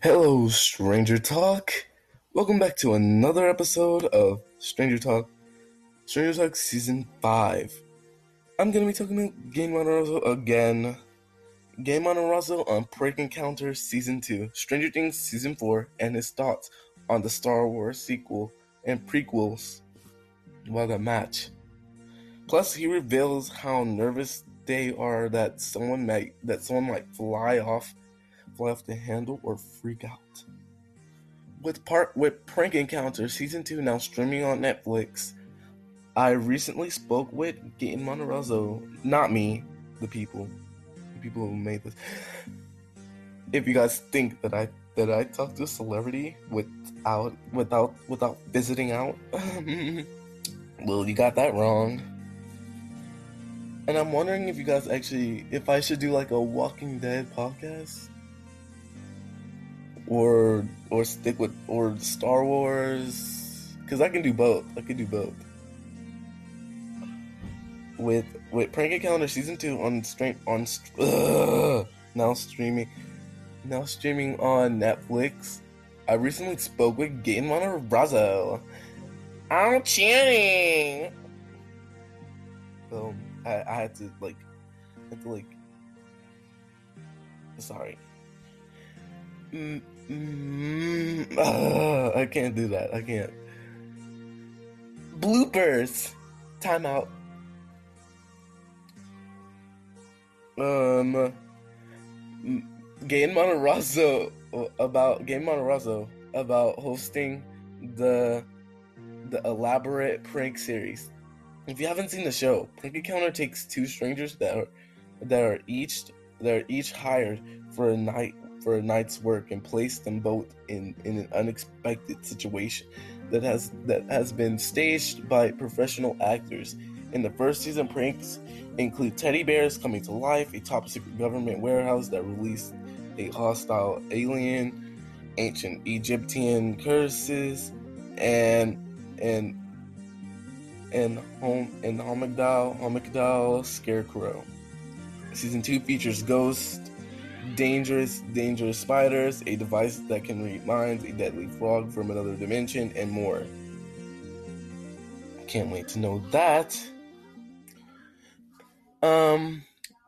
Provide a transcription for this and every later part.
Hello, Stranger Talk. Welcome back to another episode of Stranger Talk, Stranger Talk Season 5. I'm gonna be talking about Game Monoroso again. Game Monoroso on Prank Encounter Season 2, Stranger Things Season 4, and his thoughts on the Star Wars sequel and prequels while the match. Plus, he reveals how nervous they are that someone might that someone might fly off off the handle or freak out. With part with Prank Encounter Season 2 now streaming on Netflix, I recently spoke with Gaten Monterazzo, not me, the people. The people who made this. If you guys think that I that I talked to a celebrity without without without visiting out, well you got that wrong. And I'm wondering if you guys actually if I should do like a Walking Dead podcast or or stick with or Star Wars because I can do both. I can do both. With with Prank Encounter season two on stream on now streaming now streaming on Netflix. I recently spoke with Gaten Monterazzo. I'm cheering. So I, I had to like I had to like sorry. Mm, mm, uh, I can't do that. I can't. Bloopers. Timeout. Um, Game Monterazzo about Game Monterazzo about hosting the the elaborate prank series. If you haven't seen the show, Prank Encounter takes two strangers that are that are each that are each hired for a night for a night's work and place them both in, in an unexpected situation that has that has been staged by professional actors. In the first season, pranks include teddy bears coming to life, a top secret government warehouse that released a hostile alien, ancient Egyptian curses, and and and home and Homigdal Homigdal Scarecrow. Season two features Ghost, dangerous, dangerous spiders, a device that can read minds, a deadly frog from another dimension, and more. Can't wait to know that. Um,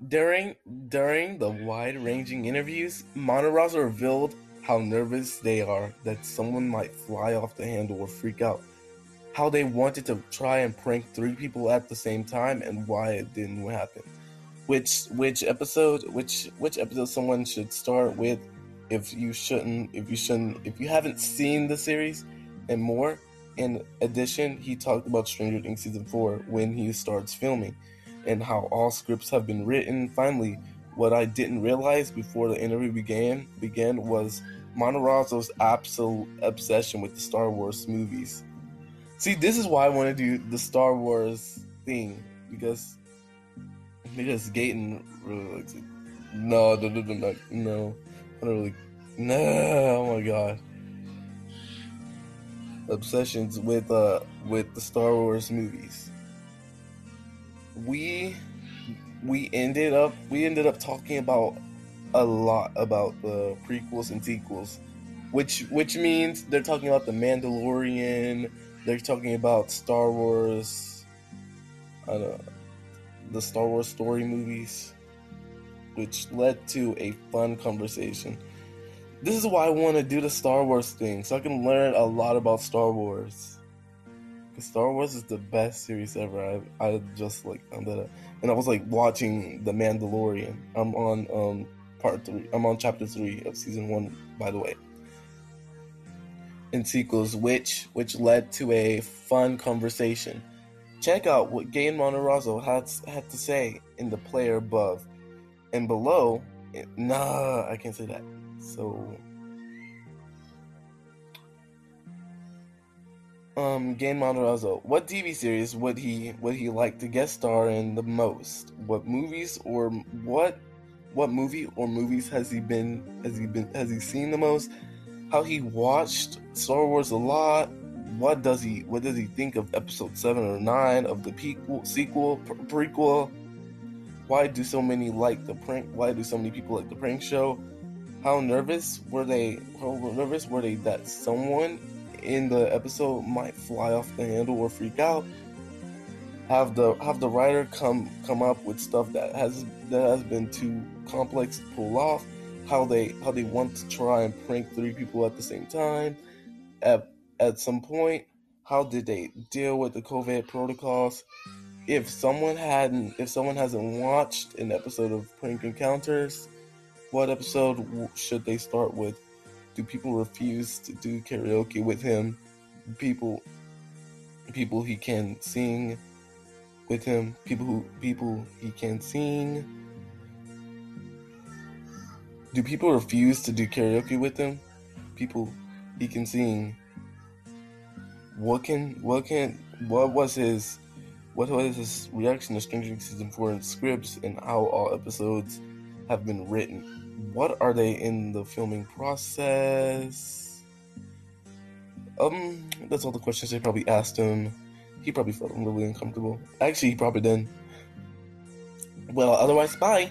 during during the wide-ranging interviews, Monterazzo revealed how nervous they are that someone might fly off the handle or freak out. How they wanted to try and prank three people at the same time and why it didn't happen which which episode which which episode someone should start with if you shouldn't if you shouldn't if you haven't seen the series and more in addition he talked about stranger things season 4 when he starts filming and how all scripts have been written finally what i didn't realize before the interview began began was Monterazzo's absolute obsession with the Star Wars movies. See, this is why I want to do the Star Wars thing because because Gaten really likes it. No, no, no, no, no. I don't really. No, oh my god. Obsessions with uh with the Star Wars movies. We we ended up we ended up talking about a lot about the prequels and sequels, which which means they're talking about the Mandalorian. They're talking about Star Wars. I don't the Star Wars story movies, which led to a fun conversation. This is why I want to do the Star Wars thing, so I can learn a lot about Star Wars. Because Star Wars is the best series ever. I, I just like I'm and I was like watching The Mandalorian. I'm on um part three. I'm on chapter three of season one, by the way. In sequels, which which led to a fun conversation Check out what Gaten Monterazzo had, had to say in the player above. And below, it, nah, I can't say that. So, um, Gaten Monterazzo, what TV series would he would he like to guest star in the most? What movies or what what movie or movies has he been has he been has he seen the most? How he watched Star Wars a lot what does he what does he think of episode seven or nine of the prequel, sequel, prequel? Why do so many like the prank? Why do so many people like the prank show? how nervous were they? How nervous were they that someone in the episode might fly off the handle or freak out? Have the have the writer come come up with stuff that has that has been too complex to pull off? How they how they want to try and prank three people at the same time? At some point, how did they deal with the COVID protocols? If someone hadn't, if someone hasn't watched an episode of Prank Encounters, what episode should they start with? Do people refuse to do karaoke with him? People, people he can sing with him. People who people he can sing. Do people refuse to do karaoke with him? People he can sing. What can what can what was his what was his reaction to Stranger Things in scripts and how all episodes have been written? What are they in the filming process? Um, that's all the questions they probably asked him. He probably felt really uncomfortable. Actually, he probably didn't. Well, otherwise, bye.